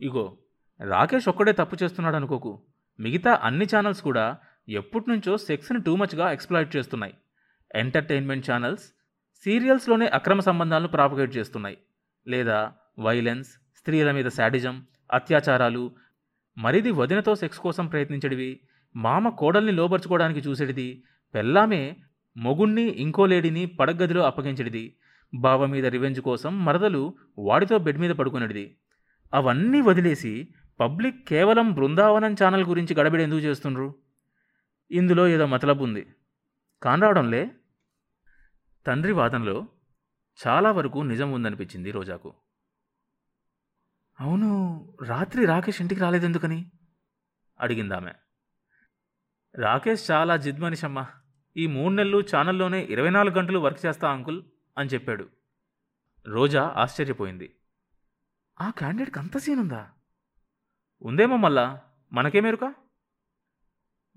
ఇగో రాకేష్ ఒక్కడే తప్పు చేస్తున్నాడు అనుకోకు. మిగతా అన్ని ఛానల్స్ కూడా ఎప్పటినుంచో సెక్స్ని టూ మచ్గా ఎక్స్ప్లాయిట్ చేస్తున్నాయి. ఎంటర్టైన్మెంట్ ఛానల్స్ సీరియల్స్లోనే అక్రమ సంబంధాలను ప్రాపగేట్ చేస్తున్నాయి. లేదా వైలెన్స్ స్త్రీల మీద శాడిజం అత్యాచారాలు మరిది వదినతో సెక్స్ కోసం ప్రయత్నించడివి మామ కోడల్ని లోబర్చుకోవడానికి చూసేటిది పెళ్ళామే మొగుణ్ణి ఇంకో లేడీని పడగదిలో అప్పగించడిది బావ మీద రివెంజ్ కోసం మరదలు వాడితో బెడ్ మీద పడుకునేది అవన్నీ వదిలేసి పబ్లిక్ కేవలం బృందావనం ఛానల్ గురించి గడబిడ ఎందుకు చేస్తుండ్రు? ఇందులో ఏదో మతలబు ఉంది. కానరావడంలే తండ్రి వాదనలో చాలా వరకు నిజం ఉందనిపించింది రోజాకు. అవును రాత్రి రాకేష్ ఇంటికి రాలేదెందుకని? అడిగిందామె రాకేష్ చాలా జిద్మనిషమ్మా. ఈ మూడు నెలలు ఛానల్లోనే ఇరవై నాలుగు గంటలు వర్క్ చేస్తా అంకుల్ అని చెప్పాడు. రోజా ఆశ్చర్యపోయింది. ఆ క్యాండిడేట్కి అంత సీన్ ఉందా? ఉందేమో మళ్ళా మనకేమేరుక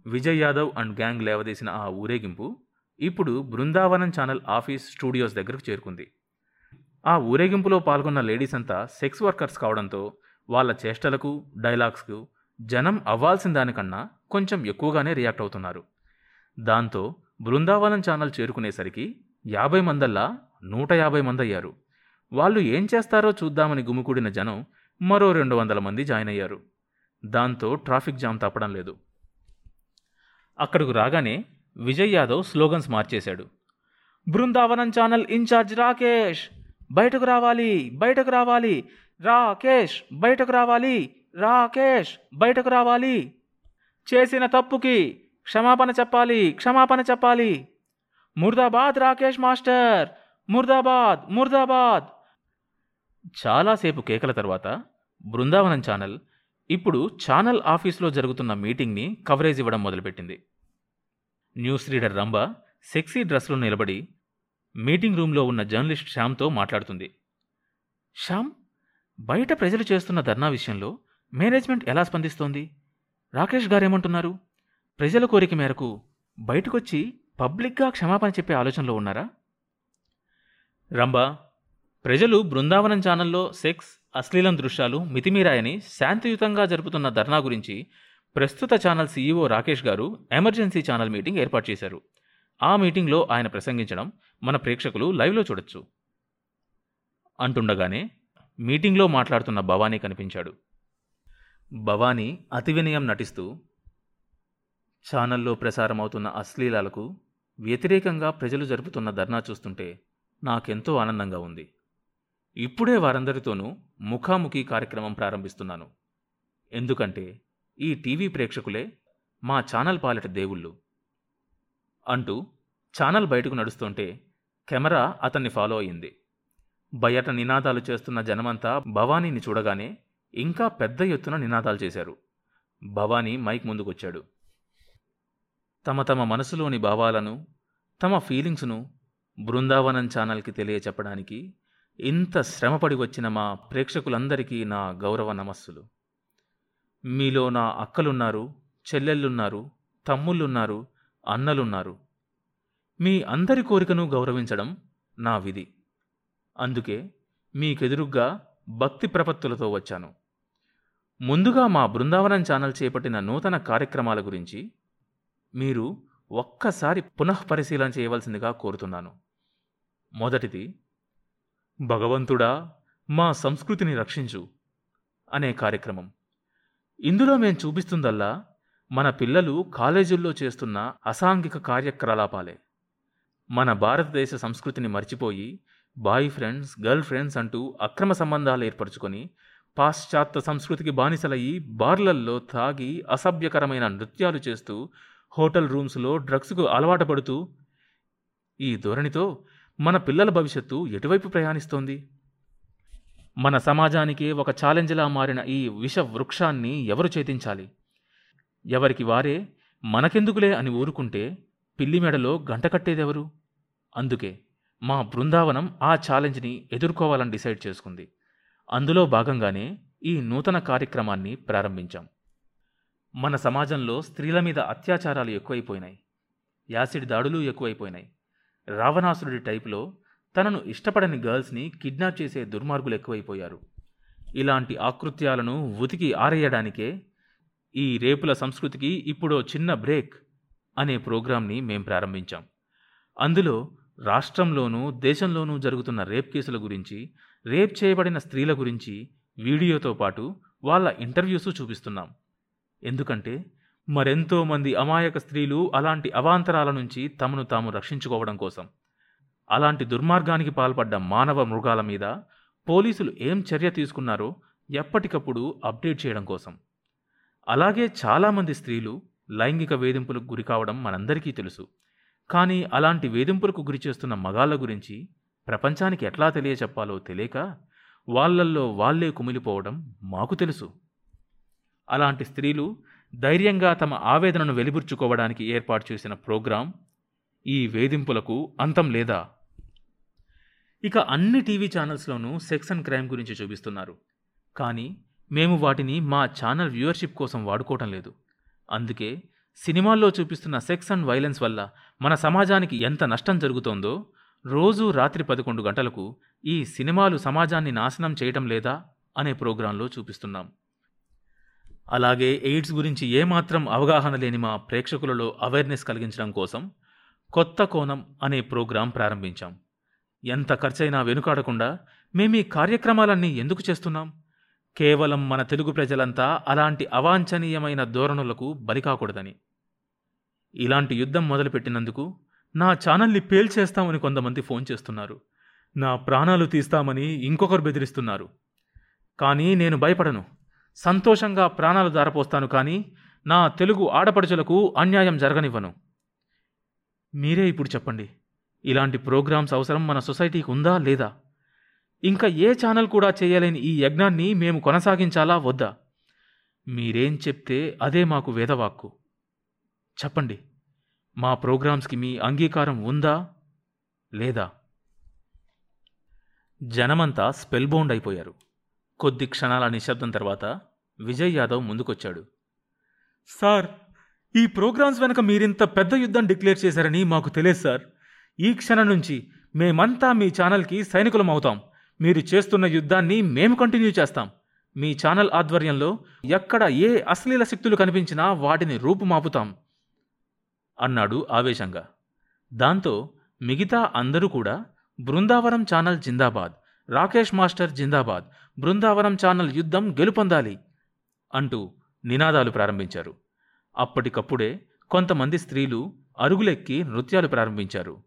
విజయ్ యాదవ్ అండ్ గ్యాంగ్ లేవదీసిన ఆ ఊరేగింపు ఇప్పుడు బృందావనం ఛానల్ ఆఫీస్ స్టూడియోస్ దగ్గరకు చేరుకుంది. ఆ ఊరేగింపులో పాల్గొన్న లేడీస్ అంతా సెక్స్ వర్కర్స్ కావడంతో వాళ్ళ చేష్టలకు డైలాగ్స్కు జనం అవ్వాల్సిన దానికన్నా కొంచెం ఎక్కువగానే రియాక్ట్ అవుతున్నారు. దాంతో బృందావనం ఛానల్ చేరుకునేసరికి యాభై మందల్లా నూట యాభై మంది అయ్యారు వాళ్ళు ఏం చేస్తారో చూద్దామని గుమికూడిన జనం మరో రెండు వందల మంది జాయిన్ అయ్యారు. దాంతో ట్రాఫిక్ జామ్ తప్పడం లేదు. అక్కడకు రాగానే విజయ్ యాదవ్ స్లోగన్స్ మార్చేశాడు. బృందావనం ఛానల్ ఇన్ఛార్జ్ రాకేష్ బయటకు రావాలి బయటకు రావాలి రాకేష్ బయటకు రావాలి రాకేష్ బయటకు రావాలి. చేసిన తప్పుకి క్షమాపణ చెప్పాలి క్షమాపణ చెప్పాలి. ముర్దాబాద్ రాకేష్ మాస్టర్ ముర్దాబాద్ ముర్దాబాద్. చాలాసేపు కేకల తర్వాత బృందావనం ఛానల్ ఇప్పుడు ఛానల్ ఆఫీస్లో జరుగుతున్న మీటింగ్ని కవరేజ్ ఇవ్వడం మొదలుపెట్టింది. న్యూస్ రీడర్ రంభ సెక్సీ డ్రెస్లో నిలబడి మీటింగ్ రూమ్లో ఉన్న జర్నలిస్ట్ శ్యామ్తో మాట్లాడుతుంది. శ్యామ్ బయట ప్రజలు చేస్తున్న ధర్నా విషయంలో మేనేజ్మెంట్ ఎలా స్పందిస్తోంది? రాకేష్ గారేమంటున్నారు? ప్రజల కోరిక మేరకు బయటకొచ్చి పబ్లిక్గా క్షమాపణ చెప్పే ఆలోచనలో ఉన్నారా? రంభా ప్రజలు బృందావనం ఛానల్లో సెక్స్ అశ్లీలం దృశ్యాలు మితిమీరాయని శాంతియుతంగా జరుపుతున్న ధర్నా గురించి ప్రస్తుత ఛానల్ సీఈఓ రాకేష్ గారు ఎమర్జెన్సీ ఛానల్ మీటింగ్ ఏర్పాటు చేశారు. ఆ మీటింగ్లో ఆయన ప్రసంగించడం మన ప్రేక్షకులు లైవ్లో చూడొచ్చు. అంటుండగానే మీటింగ్లో మాట్లాడుతున్న భవానీ కనిపించాడు. భవానీ అతి వినయం నటిస్తూ ఛానల్లో ప్రసారమవుతున్న అశ్లీలాలకు వ్యతిరేకంగా ప్రజలు జరుపుతున్న ధర్నా చూస్తుంటే నాకెంతో ఆనందంగా ఉంది. ఇప్పుడే వారందరితోనూ ముఖాముఖి కార్యక్రమం ప్రారంభిస్తున్నాను. ఎందుకంటే ఈ టీవీ ప్రేక్షకులే మా ఛానల్ పాలిట దేవుళ్ళు. అంటూ ఛానల్ బయటకు నడుస్తుంటే కెమెరా అతన్ని ఫాలో అయింది బయట నినాదాలు చేస్తున్న జనమంతా భవానీని చూడగానే ఇంకా పెద్ద ఎత్తున నినాదాలు చేశారు. భవానీ మైక్ ముందుకొచ్చాడు. తమ తమ మనసులోని భావాలను తమ ఫీలింగ్స్ను బృందావనం ఛానల్కి తెలియచెప్పడానికి ఇంత శ్రమపడి వచ్చిన మా ప్రేక్షకులందరికీ నా గౌరవ నమస్సులు. మీలో నా అక్కలున్నారు చెల్లెళ్ళున్నారు తమ్ముళ్ళున్నారు అన్నలున్నారు. మీ అందరి కోరికను గౌరవించడం నా విధి. అందుకే మీకెదురుగ్గా భక్తి ప్రపత్తులతో వచ్చాను. ముందుగా మా బృందావనం ఛానల్ చేపట్టిన నూతన కార్యక్రమాల గురించి మీరు ఒక్కసారి పునఃపరిశీలన చేయవలసిందిగా కోరుతున్నాను. మొదటిది భగవంతుడా మా సంస్కృతిని రక్షించు అనే కార్యక్రమం. ఇందులో మేం చూపిస్తుందల్లా మన పిల్లలు కాలేజీల్లో చేస్తున్న అసాంఘిక కార్యకలాపాలే మన భారతదేశ సంస్కృతిని మర్చిపోయి బాయ్ ఫ్రెండ్స్ గర్ల్ ఫ్రెండ్స్ అంటూ అక్రమ సంబంధాలు ఏర్పరచుకొని పాశ్చాత్య సంస్కృతికి బానిసలయ్యి బార్లల్లో తాగి అసభ్యకరమైన నృత్యాలు చేస్తూ హోటల్ రూమ్స్లో డ్రగ్స్కు అలవాటు పడుతూ ఈ ధోరణితో మన పిల్లల భవిష్యత్తు ఎటువైపు ప్రయాణిస్తోంది? మన సమాజానికి ఒక ఛాలెంజ్లా మారిన ఈ విష వృక్షాన్ని ఎవరు చేతించాలి ఎవరికి వారే మనకెందుకులే అని ఊరుకుంటే పిల్లి మెడలో గంట కట్టేదెవరు? అందుకే మా బృందావనం ఆ ఛాలెంజ్ని ఎదుర్కోవాలని డిసైడ్ చేసుకుంది. అందులో భాగంగానే ఈ నూతన కార్యక్రమాన్ని ప్రారంభించాం. మన సమాజంలో స్త్రీల మీద అత్యాచారాలు ఎక్కువైపోయినాయి. యాసిడ్ దాడులు ఎక్కువైపోయినాయి. రావణాసురుడి టైపులో తనను ఇష్టపడని గర్ల్స్ని కిడ్నాప్ చేసే దుర్మార్గులు ఎక్కువైపోయారు. ఇలాంటి ఆకృత్యాలను ఉతికి ఆరేయడానికే ఈ రేపుల సంస్కృతికి ఇప్పుడో చిన్న బ్రేక్ అనే ప్రోగ్రాంని మేం ప్రారంభించాం. అందులో రాష్ట్రంలోనూ దేశంలోనూ జరుగుతున్న రేప్ కేసుల గురించి రేప్ చేయబడిన స్త్రీల గురించి వీడియోతో పాటు వాళ్ళ ఇంటర్వ్యూస్ చూపిస్తున్నాం. ఎందుకంటే మరెంతో మంది అమాయక స్త్రీలు అలాంటి అవాంతరాల నుంచి తమను తాము రక్షించుకోవడం కోసం. అలాంటి దుర్మార్గానికి పాల్పడ్డ మానవ మృగాల మీద పోలీసులు ఏం చర్య తీసుకున్నారో ఎప్పటికప్పుడు అప్డేట్ చేయడం కోసం. అలాగే చాలామంది స్త్రీలు లైంగిక వేధింపులకు గురి కావడం మనందరికీ తెలుసు. కానీ అలాంటి వేధింపులకు గురి చేస్తున్న మగాళ్ళ గురించి ప్రపంచానికి ఎట్లా తెలియచెప్పాలో తెలియక వాళ్ళల్లో వాళ్ళే కుమిలిపోవడం మాకు తెలుసు. అలాంటి స్త్రీలు ధైర్యంగా తమ ఆవేదనను వెలిబుచ్చుకోవడానికి ఏర్పాటు చేసిన ప్రోగ్రాం ఈ వేధింపులకు అంతం లేదా? ఇక అన్ని టీవీ ఛానల్స్లోనూ సెక్స్ అండ్ క్రైమ్ గురించి చూపిస్తున్నారు. కానీ మేము వాటిని మా ఛానల్ వ్యూవర్షిప్ కోసం వాడుకోవటం లేదు. అందుకే సినిమాల్లో చూపిస్తున్న సెక్స్ అండ్ వైలెన్స్ వల్ల మన సమాజానికి ఎంత నష్టం జరుగుతోందో రోజు రాత్రి పదకొండు గంటలకు ఈ సినిమాలు సమాజాన్ని నాశనం చేయటం లేదా? అనే ప్రోగ్రాంలో చూపిస్తున్నాం. అలాగే ఎయిడ్స్ గురించి ఏమాత్రం అవగాహన లేని మా ప్రేక్షకులలో అవేర్నెస్ కలిగించడం కోసం కొత్త కోణం అనే ప్రోగ్రాం ప్రారంభించాం. ఎంత ఖర్చైనా వెనుకాడకుండా మేము ఈ కార్యక్రమాలన్నీ ఎందుకు చేస్తున్నాం? కేవలం మన తెలుగు ప్రజలంతా అలాంటి అవాంఛనీయమైన ధోరణులకు బలికాకూడదని. ఇలాంటి యుద్ధం మొదలుపెట్టినందుకు నా ఛానల్ని పేల్చేస్తామని కొంతమంది ఫోన్ చేస్తున్నారు. నా ప్రాణాలు తీస్తామని ఇంకొకరు బెదిరిస్తున్నారు. కానీ నేను భయపడను. సంతోషంగా ప్రాణాలు దారపోస్తాను కానీ నా తెలుగు ఆడపడుచులకు అన్యాయం జరగనివ్వను. మీరే ఇప్పుడు చెప్పండి ఇలాంటి ప్రోగ్రామ్స్ అవసరం మన సొసైటీకి ఉందా లేదా? ఇంకా ఏ ఛానల్ కూడా చేయలేని ఈ యజ్ఞాన్ని మేము కొనసాగించాలా వద్దా? మీరేం చెప్తే అదే మాకు వేదవాక్కు. చెప్పండి మా ప్రోగ్రామ్స్కి మీ అంగీకారం ఉందా లేదా? జనమంతా స్పెల్బౌండ్ అయిపోయారు. కొద్ది క్షణాల నిశ్శబ్దం తర్వాత విజయ్ యాదవ్ ముందుకొచ్చాడు. సార్ ఈ ప్రోగ్రామ్స్ వెనక మీరింత పెద్ద యుద్ధం డిక్లేర్ చేశారని మాకు తెలియదు సార్. ఈ క్షణం నుంచి మేమంతా మీ ఛానల్కి సైనికులం అవుతాం. మీరు చేస్తున్న యుద్ధాన్ని మేము కంటిన్యూ చేస్తాం. మీ ఛానల్ ఆధ్వర్యంలో ఎక్కడ ఏ అశ్లీల శక్తులు కనిపించినా వాటిని రూపుమాపుతాం అన్నాడు ఆవేశంగా. దాంతో మిగతా అందరూ కూడా బృందావనం ఛానల్ జిందాబాద్ రాకేష్ మాస్టర్ జిందాబాద్ బృందావనం ఛానల్ యుద్ధం గెలుపొందాలి అంటూ నినాదాలు ప్రారంభించారు. అప్పటికప్పుడే కొంతమంది స్త్రీలు అరుగులెక్కి నృత్యాలు ప్రారంభించారు.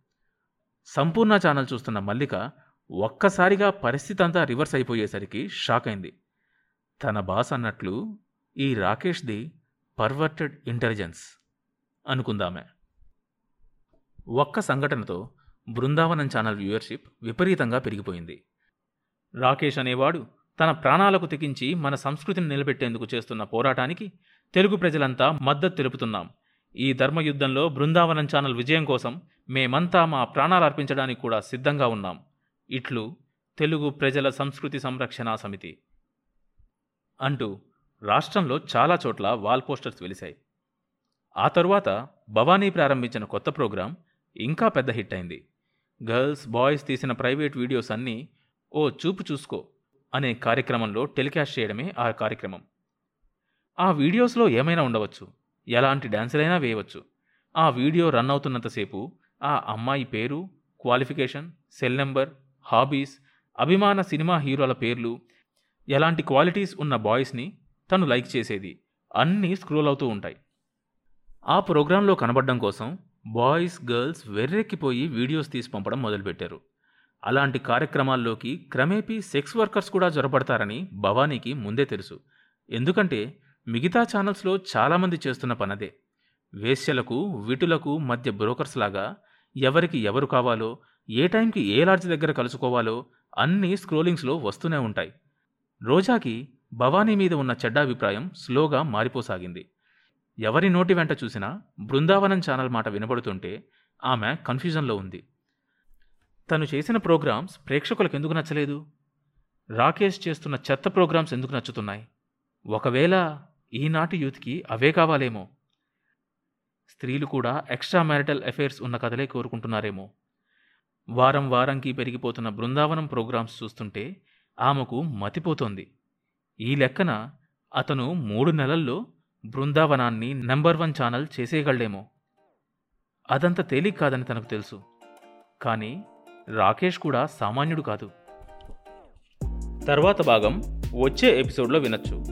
సంపూర్ణ ఛానల్ చూస్తున్న మల్లిక ఒక్కసారిగా పరిస్థితి అంతా రివర్స్ అయిపోయేసరికి షాక్ అయింది తన బాస్ అన్నట్లు ఈ రాకేష్ది పర్వర్టెడ్ ఇంటెలిజెన్స్ అనుకుందామే. ఒక్క సంఘటనతో బృందావనం ఛానల్ వ్యూవర్షిప్ విపరీతంగా పెరిగిపోయింది. రాకేష్ అనేవాడు తన ప్రాణాలకు తెగించి మన సంస్కృతిని నిలబెట్టేందుకు చేస్తున్న పోరాటానికి తెలుగు ప్రజలంతా మద్దతు తెలుపుతున్నాం. ఈ ధర్మయుద్ధంలో బృందావనం ఛానల్ విజయం కోసం మేమంతా మా ప్రాణాలు అర్పించడానికి కూడా సిద్ధంగా ఉన్నాం. ఇట్లు తెలుగు ప్రజల సంస్కృతి సంరక్షణ సమితి. అంటూ రాష్ట్రంలో చాలా చోట్ల వాల్ పోస్టర్స్ వెలిశాయి. ఆ తరువాత భవానీ ప్రారంభించిన కొత్త ప్రోగ్రాం ఇంకా పెద్ద హిట్ అయింది. గర్ల్స్ బాయ్స్ తీసిన ప్రైవేట్ వీడియోస్ అన్నీ ఓ చూపు చూసుకో అనే కార్యక్రమంలో టెలికాస్ట్ చేయడమే ఆ కార్యక్రమం. ఆ వీడియోస్లో ఏమైనా ఉండవచ్చు. ఎలాంటి డ్యాన్సులైనా వేయవచ్చు. ఆ వీడియో రన్ అవుతున్నంతసేపు ఆ అమ్మాయి పేరు క్వాలిఫికేషన్ సెల్ నెంబర్ హాబీస్ అభిమాన సినిమా హీరోల పేర్లు ఎలాంటి క్వాలిటీస్ ఉన్న బాయ్స్ని తను లైక్ చేసేది అన్నీ స్క్రోల్ అవుతూ ఉంటాయి. ఆ ప్రోగ్రాంలో కనబడడం కోసం బాయ్స్ గర్ల్స్ వెర్రెక్కిపోయి వీడియోస్ తీసి పంపడం మొదలుపెట్టారు. అలాంటి కార్యక్రమాల్లోకి క్రమేపీ సెక్స్ వర్కర్స్ కూడా జొరబడతారని భవానీకి ముందే తెలుసు. ఎందుకంటే మిగతా ఛానల్స్లో చాలామంది చేస్తున్న పనదే. వేశ్యలకు విటులకు మధ్య బ్రోకర్స్ లాగా ఎవరికి ఎవరు కావాలో ఏ టైంకి ఏ లాడ్జ్ దగ్గర కలుసుకోవాలో అన్నీ స్క్రోలింగ్స్లో వస్తూనే ఉంటాయి. రోజాకి భవానీ మీద ఉన్న చెడ్డాభిప్రాయం స్లోగా మారిపోసాగింది. ఎవరి నోటి వెంట చూసినా బృందావనం ఛానల్ మాట వినబడుతుంటే ఆమె కన్ఫ్యూజన్లో ఉంది. తను చేసిన ప్రోగ్రామ్స్ ప్రేక్షకులకు ఎందుకు నచ్చలేదు? రాకేష్ చేస్తున్న చెత్త ప్రోగ్రామ్స్ ఎందుకు నచ్చుతున్నాయి? ఒకవేళ ఈనాటి యూత్కి అవే కావాలేమో. స్త్రీలు కూడా ఎక్స్ట్రా మ్యారిటల్ అఫైర్స్ ఉన్న కథలే కోరుకుంటున్నారేమో. వారం వారంకి పెరిగిపోతున్న బృందావనం ప్రోగ్రామ్స్ చూస్తుంటే ఆమెకు మతిపోతోంది. ఈ లెక్కన అతను మూడు నెలల్లో బృందావనాన్ని నెంబర్ వన్ ఛానల్ చేసేయగలడేమో. అదంత తేలిక కాదని తనకు తెలుసు. కానీ రాకేష్ కూడా సామాన్యుడు కాదు. తర్వాత భాగం వచ్చే ఎపిసోడ్లో వినొచ్చు.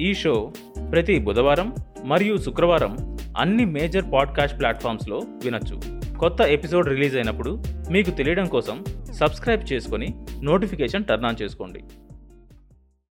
ఈ షో ప్రతి బుధవారం మరియు శుక్రవారం అన్ని మేజర్ పాడ్కాస్ట్ ప్లాట్ఫామ్స్లో వినొచ్చు. కొత్త ఎపిసోడ్ రిలీజ్ అయినప్పుడు మీకు తెలియడం కోసం సబ్స్క్రైబ్ చేసుకొని నోటిఫికేషన్ టర్న్ ఆన్ చేసుకోండి.